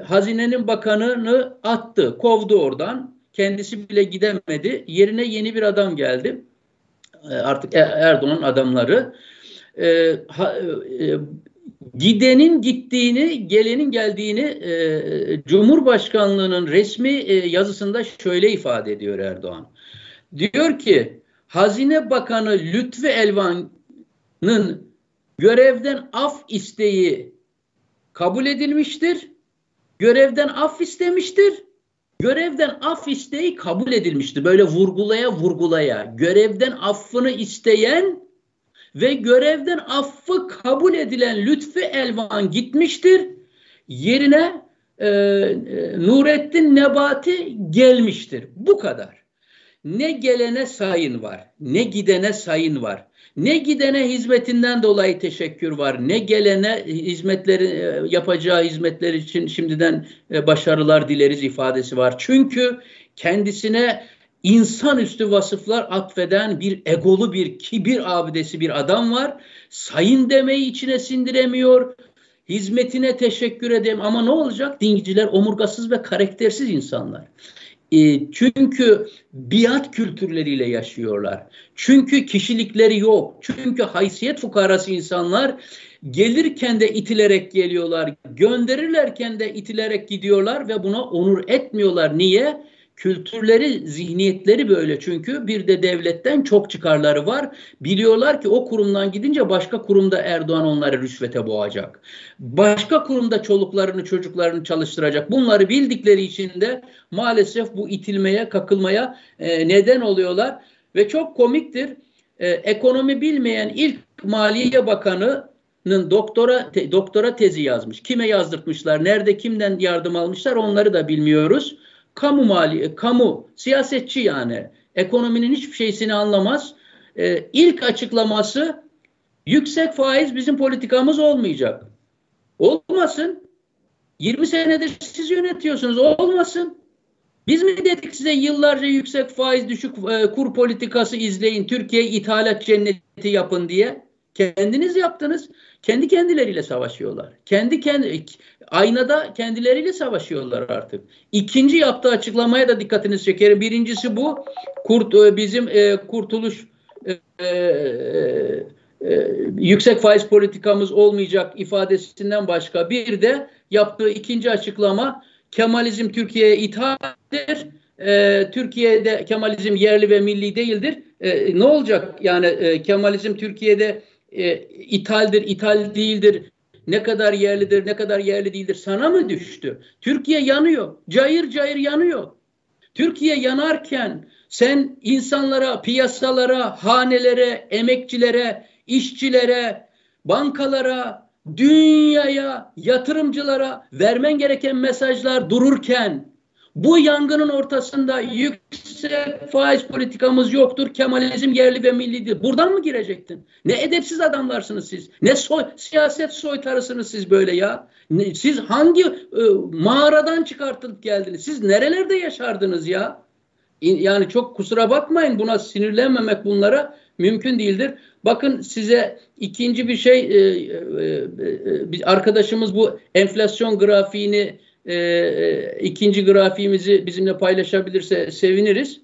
hazinenin bakanını attı, kovdu oradan. Kendisi bile gidemedi. Yerine yeni bir adam geldi. E, artık e, Erdoğan adamları. E, ha, e, gidenin gittiğini, gelenin geldiğini e, Cumhurbaşkanlığının resmi e, yazısında şöyle ifade ediyor Erdoğan. Diyor ki Hazine Bakanı Lütfi Elvan'ın görevden af isteği kabul edilmiştir. Görevden af istemiştir. Görevden af isteği kabul edilmiştir. Böyle vurgulaya vurgulaya. Görevden affını isteyen ve görevden affı kabul edilen Lütfi Elvan gitmiştir. Yerine e, e, Nurettin Nebati gelmiştir. Bu kadar. Ne gelene sayın var, ne gidene sayın var. Ne gidene hizmetinden dolayı teşekkür var, ne gelene hizmetleri e, yapacağı hizmetler için şimdiden e, başarılar dileriz ifadesi var. Çünkü kendisine insanüstü vasıflar atfeden bir egolu bir kibir abidesi bir adam var. Sayın demeyi içine sindiremiyor. Hizmetine teşekkür edeyim ama ne olacak? Dinciler omurgasız ve karaktersiz insanlar. E, çünkü biat kültürleriyle yaşıyorlar. Çünkü kişilikleri yok. Çünkü haysiyet fukarası insanlar gelirken de itilerek geliyorlar. Gönderirlerken de itilerek gidiyorlar ve buna onur etmiyorlar. Niye? Kültürleri, zihniyetleri böyle çünkü bir de devletten çok çıkarları var. Biliyorlar ki o kurumdan gidince başka kurumda Erdoğan onları rüşvete boğacak. Başka kurumda çoluklarını, çocuklarını çalıştıracak. Bunları bildikleri için de maalesef bu itilmeye, kakılmaya e, neden oluyorlar. Ve çok komiktir. e, ekonomi bilmeyen ilk Maliye Bakanı'nın doktora te, doktora tezi yazmış. Kime yazdırtmışlar, nerede kimden yardım almışlar onları da bilmiyoruz. Kamu mali, kamu siyasetçi yani ekonominin hiçbir şeysini anlamaz. E, ilk açıklaması yüksek faiz bizim politikamız olmayacak. Olmasın. 20 senedir siz yönetiyorsunuz. Olmasın. Biz mi dedik size yıllarca yüksek faiz düşük e, kur politikası izleyin, Türkiye ithalat cenneti yapın diye? Kendiniz yaptınız. Kendi kendileriyle savaşıyorlar. Kendi kendi aynada kendileriyle savaşıyorlar artık. İkinci yaptığı açıklamaya da dikkatinizi çekerim. Birincisi bu. Kurt e, bizim e, kurtuluş e, e, e, yüksek faiz politikamız olmayacak ifadesinden başka bir de yaptığı ikinci açıklama Kemalizm Türkiye'ye ithaldir. E, Türkiye'de Kemalizm yerli ve milli değildir. E, ne olacak? Yani e, Kemalizm Türkiye'de e, ithaldir, ithal değildir. Ne kadar yerlidir, ne kadar yerli değildir. Sana mı düştü? Türkiye yanıyor. Cayır cayır yanıyor. Türkiye yanarken sen insanlara, piyasalara, hanelere, emekçilere, işçilere, bankalara, dünyaya, yatırımcılara vermen gereken mesajlar dururken bu yangının ortasında yüksek faiz politikamız yoktur. Kemalizm yerli ve millidir. Buradan mı girecektin? Ne edepsiz adamlarsınız siz. Ne soy, siyaset soytarısınız siz böyle ya. Ne, siz hangi e, mağaradan çıkartılıp geldiniz? Siz nerelerde yaşardınız ya? Yani çok kusura bakmayın buna sinirlenmemek bunlara mümkün değildir. Bakın size ikinci bir şey e, e, e, arkadaşımız bu enflasyon grafiğini e, ikinci grafiğimizi bizimle paylaşabilirse seviniriz.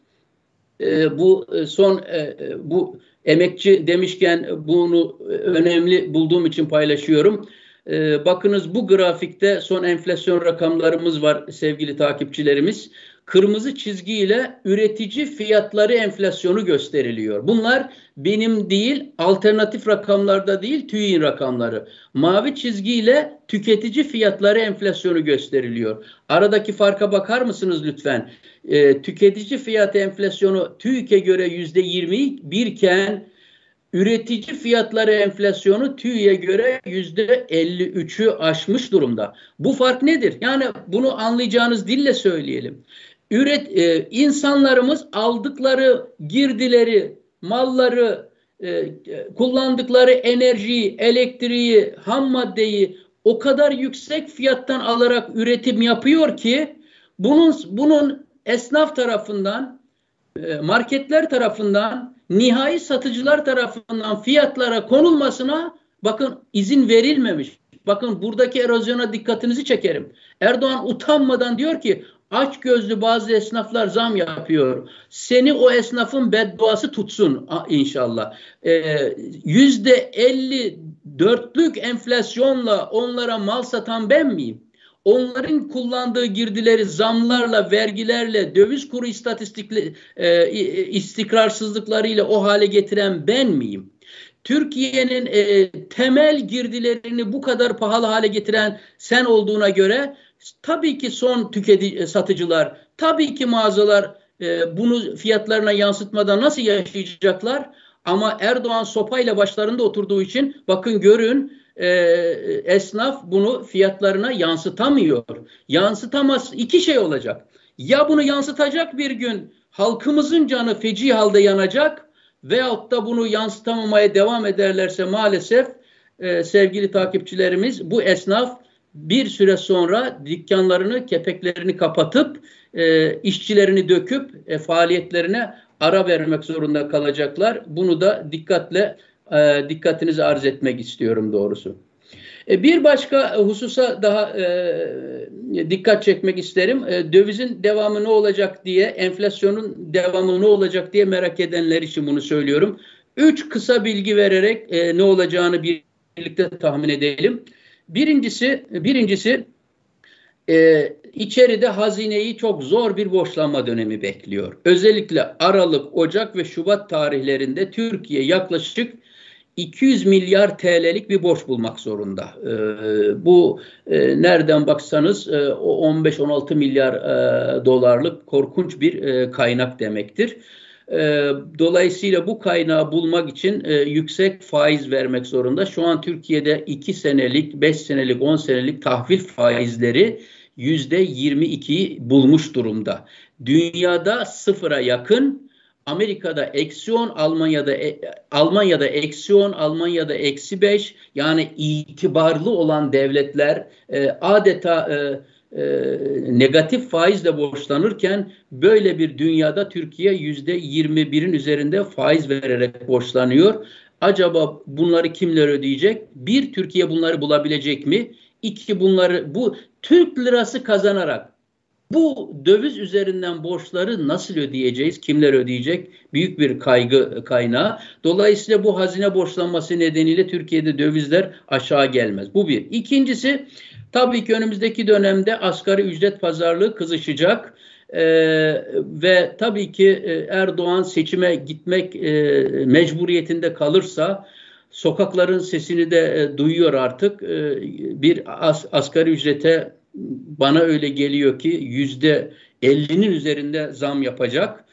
E, bu son e, e, bu emekçi demişken bunu önemli bulduğum için paylaşıyorum. E, bakınız bu grafikte son enflasyon rakamlarımız var sevgili takipçilerimiz kırmızı çizgiyle üretici fiyatları enflasyonu gösteriliyor. Bunlar benim değil alternatif rakamlarda değil TÜİ'nin rakamları. Mavi çizgiyle tüketici fiyatları enflasyonu gösteriliyor. Aradaki farka bakar mısınız lütfen? Ee, tüketici fiyat enflasyonu TÜİK'e göre yüzde 21 iken üretici fiyatları enflasyonu TÜİ'ye göre yüzde 53'ü aşmış durumda. Bu fark nedir? Yani bunu anlayacağınız dille söyleyelim üret e, insanlarımız aldıkları girdileri, malları, e, kullandıkları enerjiyi, elektriği, ham maddeyi o kadar yüksek fiyattan alarak üretim yapıyor ki bunun bunun esnaf tarafından, e, marketler tarafından, nihai satıcılar tarafından fiyatlara konulmasına bakın izin verilmemiş. Bakın buradaki erozyona dikkatinizi çekerim. Erdoğan utanmadan diyor ki Aç gözlü bazı esnaflar zam yapıyor. Seni o esnafın bedduası tutsun inşallah. Ee, yüzde elli dörtlük enflasyonla onlara mal satan ben miyim? Onların kullandığı girdileri zamlarla, vergilerle, döviz kuru istatistikli e, istikrarsızlıklarıyla o hale getiren ben miyim? Türkiye'nin e, temel girdilerini bu kadar pahalı hale getiren sen olduğuna göre Tabii ki son tüketici e, satıcılar, tabii ki mağazalar e, bunu fiyatlarına yansıtmadan nasıl yaşayacaklar? Ama Erdoğan sopayla başlarında oturduğu için bakın görün e, esnaf bunu fiyatlarına yansıtamıyor. Yansıtamaz iki şey olacak. Ya bunu yansıtacak bir gün halkımızın canı feci halde yanacak veyahut da bunu yansıtamamaya devam ederlerse maalesef e, sevgili takipçilerimiz bu esnaf bir süre sonra dükkanlarını, kepeklerini kapatıp e, işçilerini döküp e, faaliyetlerine ara vermek zorunda kalacaklar. Bunu da dikkatle e, dikkatinizi arz etmek istiyorum doğrusu. E, bir başka hususa daha e, dikkat çekmek isterim. E, dövizin devamı ne olacak diye, enflasyonun devamı ne olacak diye merak edenler için bunu söylüyorum. Üç kısa bilgi vererek e, ne olacağını birlikte tahmin edelim. Birincisi, birincisi e, içeride hazineyi çok zor bir borçlanma dönemi bekliyor. Özellikle Aralık, Ocak ve Şubat tarihlerinde Türkiye yaklaşık 200 milyar TL'lik bir borç bulmak zorunda. E, bu e, nereden baksanız e, o 15-16 milyar e, dolarlık korkunç bir e, kaynak demektir. E, dolayısıyla bu kaynağı bulmak için e, yüksek faiz vermek zorunda. Şu an Türkiye'de 2 senelik, 5 senelik, 10 senelik tahvil faizleri yüzde 22'yi bulmuş durumda. Dünyada sıfıra yakın, Amerika'da eksi 10, Almanya'da e, Almanya'da eksi 10, Almanya'da eksi 5 yani itibarlı olan devletler e, adeta e, e, negatif faizle borçlanırken böyle bir dünyada Türkiye yüzde 21'in üzerinde faiz vererek borçlanıyor. Acaba bunları kimler ödeyecek? Bir, Türkiye bunları bulabilecek mi? İki, bunları bu Türk lirası kazanarak bu döviz üzerinden borçları nasıl ödeyeceğiz? Kimler ödeyecek? Büyük bir kaygı kaynağı. Dolayısıyla bu hazine borçlanması nedeniyle Türkiye'de dövizler aşağı gelmez. Bu bir. İkincisi tabii ki önümüzdeki dönemde asgari ücret pazarlığı kızışacak. Ee, ve tabii ki e, Erdoğan seçime gitmek e, mecburiyetinde kalırsa sokakların sesini de e, duyuyor artık. E, bir as, asgari ücrete bana öyle geliyor ki yüzde 50'nin üzerinde zam yapacak.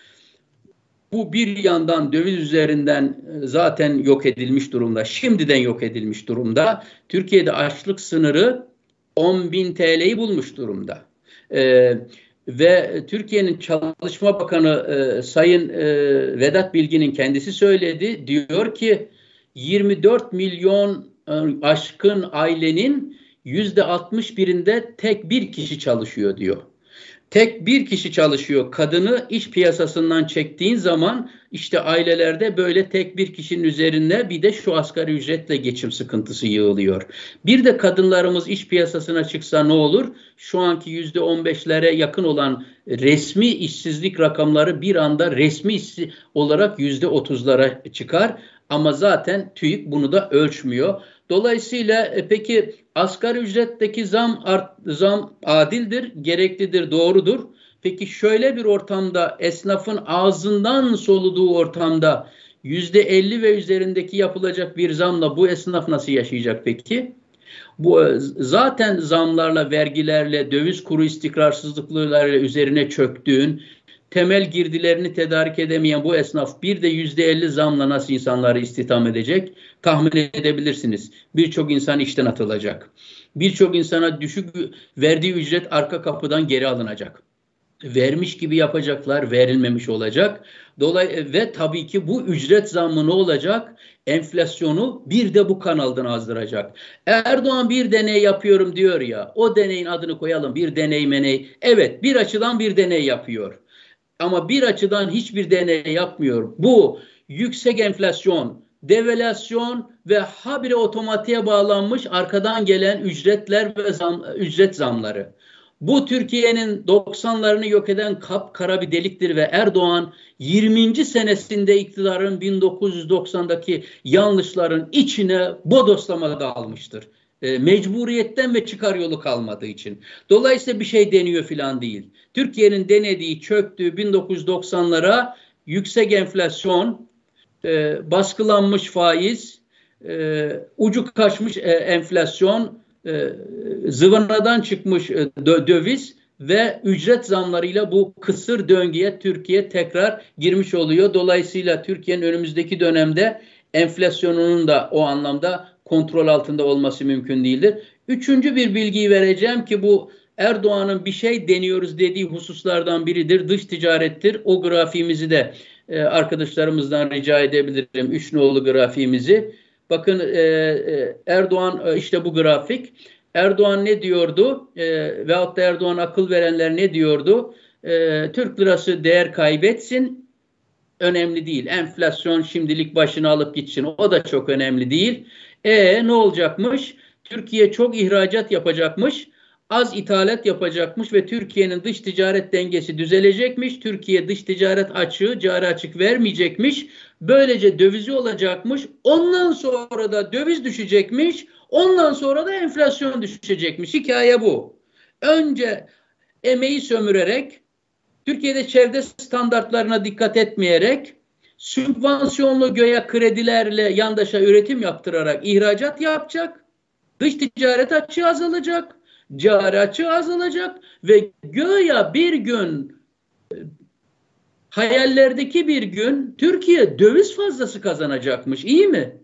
Bu bir yandan döviz üzerinden e, zaten yok edilmiş durumda. Şimdiden yok edilmiş durumda. Türkiye'de açlık sınırı 10 bin TL'yi bulmuş durumda. Ee, ve Türkiye'nin Çalışma Bakanı e, Sayın e, Vedat Bilgin'in kendisi söyledi. Diyor ki 24 milyon e, aşkın ailenin yüzde 61'inde tek bir kişi çalışıyor diyor. Tek bir kişi çalışıyor. Kadını iş piyasasından çektiğin zaman işte ailelerde böyle tek bir kişinin üzerine bir de şu asgari ücretle geçim sıkıntısı yığılıyor. Bir de kadınlarımız iş piyasasına çıksa ne olur? Şu anki yüzde on beşlere yakın olan resmi işsizlik rakamları bir anda resmi olarak yüzde otuzlara çıkar. Ama zaten TÜİK bunu da ölçmüyor. Dolayısıyla e, peki asgari ücretteki zam art, zam adildir, gereklidir, doğrudur. Peki şöyle bir ortamda esnafın ağzından soluduğu ortamda yüzde elli ve üzerindeki yapılacak bir zamla bu esnaf nasıl yaşayacak peki? Bu e, zaten zamlarla, vergilerle, döviz kuru istikrarsızlıklarıyla üzerine çöktüğün, temel girdilerini tedarik edemeyen bu esnaf bir de yüzde elli zamla nasıl insanları istihdam edecek tahmin edebilirsiniz. Birçok insan işten atılacak. Birçok insana düşük verdiği ücret arka kapıdan geri alınacak. Vermiş gibi yapacaklar, verilmemiş olacak. Dolay ve tabii ki bu ücret zammı ne olacak? Enflasyonu bir de bu kanaldan azdıracak. Erdoğan bir deney yapıyorum diyor ya. O deneyin adını koyalım. Bir deney meney. Evet, bir açıdan bir deney yapıyor ama bir açıdan hiçbir deney yapmıyor. Bu yüksek enflasyon, devalüasyon ve habire otomatiğe bağlanmış arkadan gelen ücretler ve zam, ücret zamları. Bu Türkiye'nin 90'larını yok eden kapkara bir deliktir ve Erdoğan 20. senesinde iktidarın 1990'daki yanlışların içine bodoslama dalmıştır. E, mecburiyetten ve çıkar yolu kalmadığı için. Dolayısıyla bir şey deniyor filan değil. Türkiye'nin denediği çöktüğü 1990'lara yüksek enflasyon, e, baskılanmış faiz, e, ucu kaçmış e, enflasyon, e, zıvanadan çıkmış e, döviz ve ücret zamlarıyla bu kısır döngüye Türkiye tekrar girmiş oluyor. Dolayısıyla Türkiye'nin önümüzdeki dönemde enflasyonunun da o anlamda kontrol altında olması mümkün değildir. Üçüncü bir bilgiyi vereceğim ki bu Erdoğan'ın bir şey deniyoruz dediği hususlardan biridir. Dış ticarettir. O grafiğimizi de e, arkadaşlarımızdan rica edebilirim. Üç nolu grafiğimizi. Bakın e, e, Erdoğan e, işte bu grafik. Erdoğan ne diyordu? E, veyahut da Erdoğan akıl verenler ne diyordu? E, Türk lirası değer kaybetsin. Önemli değil. Enflasyon şimdilik başını alıp gitsin. O da çok önemli değil. E ne olacakmış? Türkiye çok ihracat yapacakmış az ithalat yapacakmış ve Türkiye'nin dış ticaret dengesi düzelecekmiş. Türkiye dış ticaret açığı, cari açık vermeyecekmiş. Böylece dövizi olacakmış. Ondan sonra da döviz düşecekmiş. Ondan sonra da enflasyon düşecekmiş. Hikaye bu. Önce emeği sömürerek, Türkiye'de çevre standartlarına dikkat etmeyerek, sübvansiyonlu göğe kredilerle yandaşa üretim yaptırarak ihracat yapacak. Dış ticaret açığı azalacak cari açığı azalacak ve göya bir gün hayallerdeki bir gün Türkiye döviz fazlası kazanacakmış. İyi mi?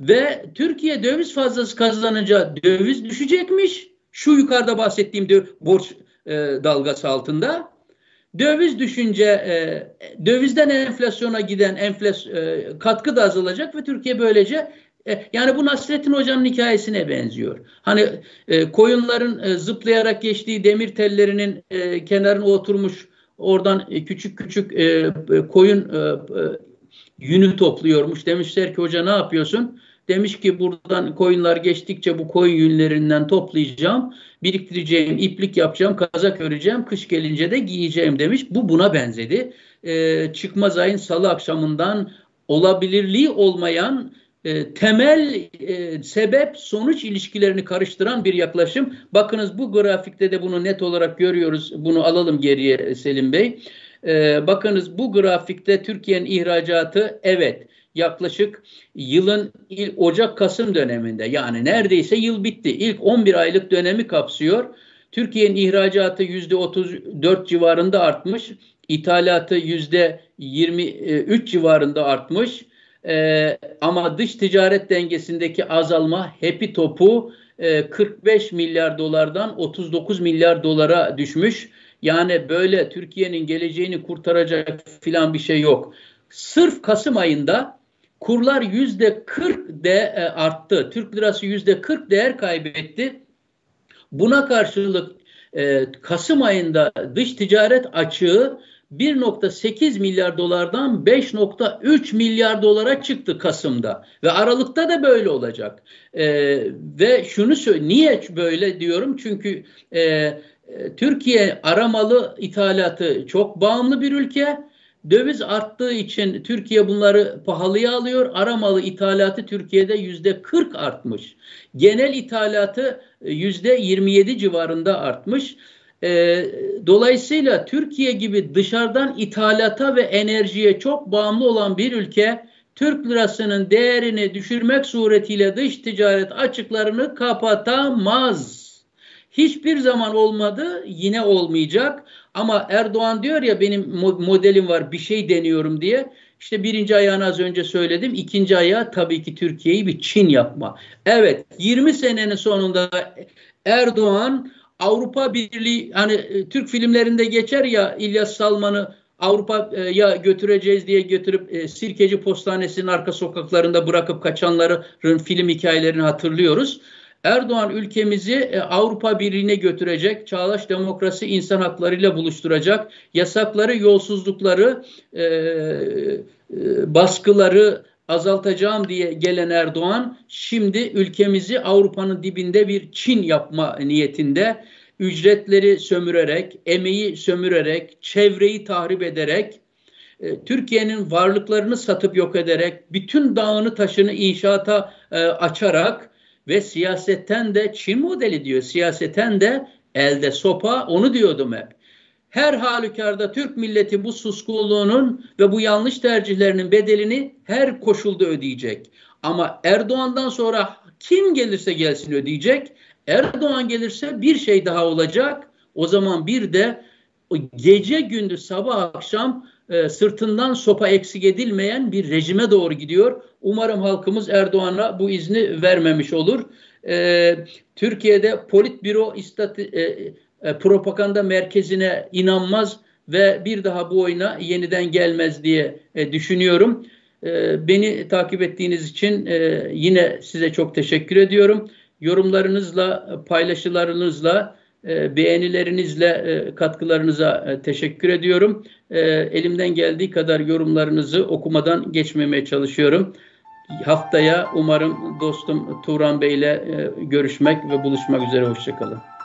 Ve Türkiye döviz fazlası kazanınca döviz düşecekmiş. Şu yukarıda bahsettiğim borç e, dalgası altında. Döviz düşünce e, dövizden enflasyona giden enflas e, katkı da azalacak ve Türkiye böylece e, yani bu Nasrettin Hoca'nın hikayesine benziyor. Hani e, koyunların e, zıplayarak geçtiği demir tellerinin e, kenarına oturmuş oradan e, küçük küçük e, e koyun e, e, yünü topluyormuş. Demişler ki hoca ne yapıyorsun? Demiş ki buradan koyunlar geçtikçe bu koyun yünlerinden toplayacağım, biriktireceğim, iplik yapacağım, kazak öreceğim, kış gelince de giyeceğim demiş. Bu buna benzedi. Ee, çıkmaz ayın salı akşamından olabilirliği olmayan e, temel e, sebep sonuç ilişkilerini karıştıran bir yaklaşım. Bakınız bu grafikte de bunu net olarak görüyoruz. Bunu alalım geriye Selim Bey. E, bakınız bu grafikte Türkiye'nin ihracatı evet yaklaşık yılın ilk Ocak-Kasım döneminde yani neredeyse yıl bitti. İlk 11 aylık dönemi kapsıyor. Türkiye'nin ihracatı %34 civarında artmış. İthalatı %23 civarında artmış. Ee, ama dış ticaret dengesindeki azalma hepi topu e, 45 milyar dolardan 39 milyar dolara düşmüş. Yani böyle Türkiye'nin geleceğini kurtaracak filan bir şey yok. Sırf Kasım ayında Kurlar yüzde 40 de e, arttı. Türk lirası yüzde 40 değer kaybetti. Buna karşılık e, Kasım ayında dış ticaret açığı 1.8 milyar dolardan 5.3 milyar dolara çıktı Kasım'da ve Aralık'ta da böyle olacak. E, ve şunu söyle niye böyle diyorum? Çünkü e, e, Türkiye aramalı ithalatı çok bağımlı bir ülke Döviz arttığı için Türkiye bunları pahalıya alıyor. Aramalı ithalatı Türkiye'de yüzde 40 artmış. Genel ithalatı e, yüzde 27 civarında artmış. E, dolayısıyla Türkiye gibi dışarıdan ithalata ve enerjiye çok bağımlı olan bir ülke Türk lirasının değerini düşürmek suretiyle dış ticaret açıklarını kapatamaz. Hiçbir zaman olmadı, yine olmayacak. Ama Erdoğan diyor ya benim modelim var, bir şey deniyorum diye. İşte birinci ayağını az önce söyledim. İkinci ayağı tabii ki Türkiye'yi bir Çin yapma. Evet 20 senenin sonunda Erdoğan Avrupa Birliği hani e, Türk filmlerinde geçer ya İlyas Salman'ı Avrupa'ya götüreceğiz diye götürüp e, Sirkeci Postanesi'nin arka sokaklarında bırakıp kaçanların film hikayelerini hatırlıyoruz. Erdoğan ülkemizi e, Avrupa Birliği'ne götürecek, çağdaş demokrasi insan haklarıyla buluşturacak, yasakları, yolsuzlukları, e, e, baskıları azaltacağım diye gelen Erdoğan şimdi ülkemizi Avrupa'nın dibinde bir Çin yapma niyetinde ücretleri sömürerek, emeği sömürerek, çevreyi tahrip ederek, Türkiye'nin varlıklarını satıp yok ederek, bütün dağını taşını inşaata açarak ve siyasetten de Çin modeli diyor. Siyaseten de elde sopa onu diyordum hep. Her halükarda Türk milleti bu suskunluğunun ve bu yanlış tercihlerinin bedelini her koşulda ödeyecek. Ama Erdoğan'dan sonra kim gelirse gelsin ödeyecek. Erdoğan gelirse bir şey daha olacak. O zaman bir de gece gündüz sabah akşam e, sırtından sopa eksik edilmeyen bir rejime doğru gidiyor. Umarım halkımız Erdoğan'a bu izni vermemiş olur. E, Türkiye'de politbüro istati, e, propaganda merkezine inanmaz ve bir daha bu oyuna yeniden gelmez diye düşünüyorum. Beni takip ettiğiniz için yine size çok teşekkür ediyorum. Yorumlarınızla, paylaşılarınızla beğenilerinizle e, katkılarınıza e, teşekkür ediyorum. Elimden geldiği kadar yorumlarınızı okumadan geçmemeye çalışıyorum. Haftaya umarım dostum Turan Bey ile görüşmek ve buluşmak üzere. Hoşçakalın.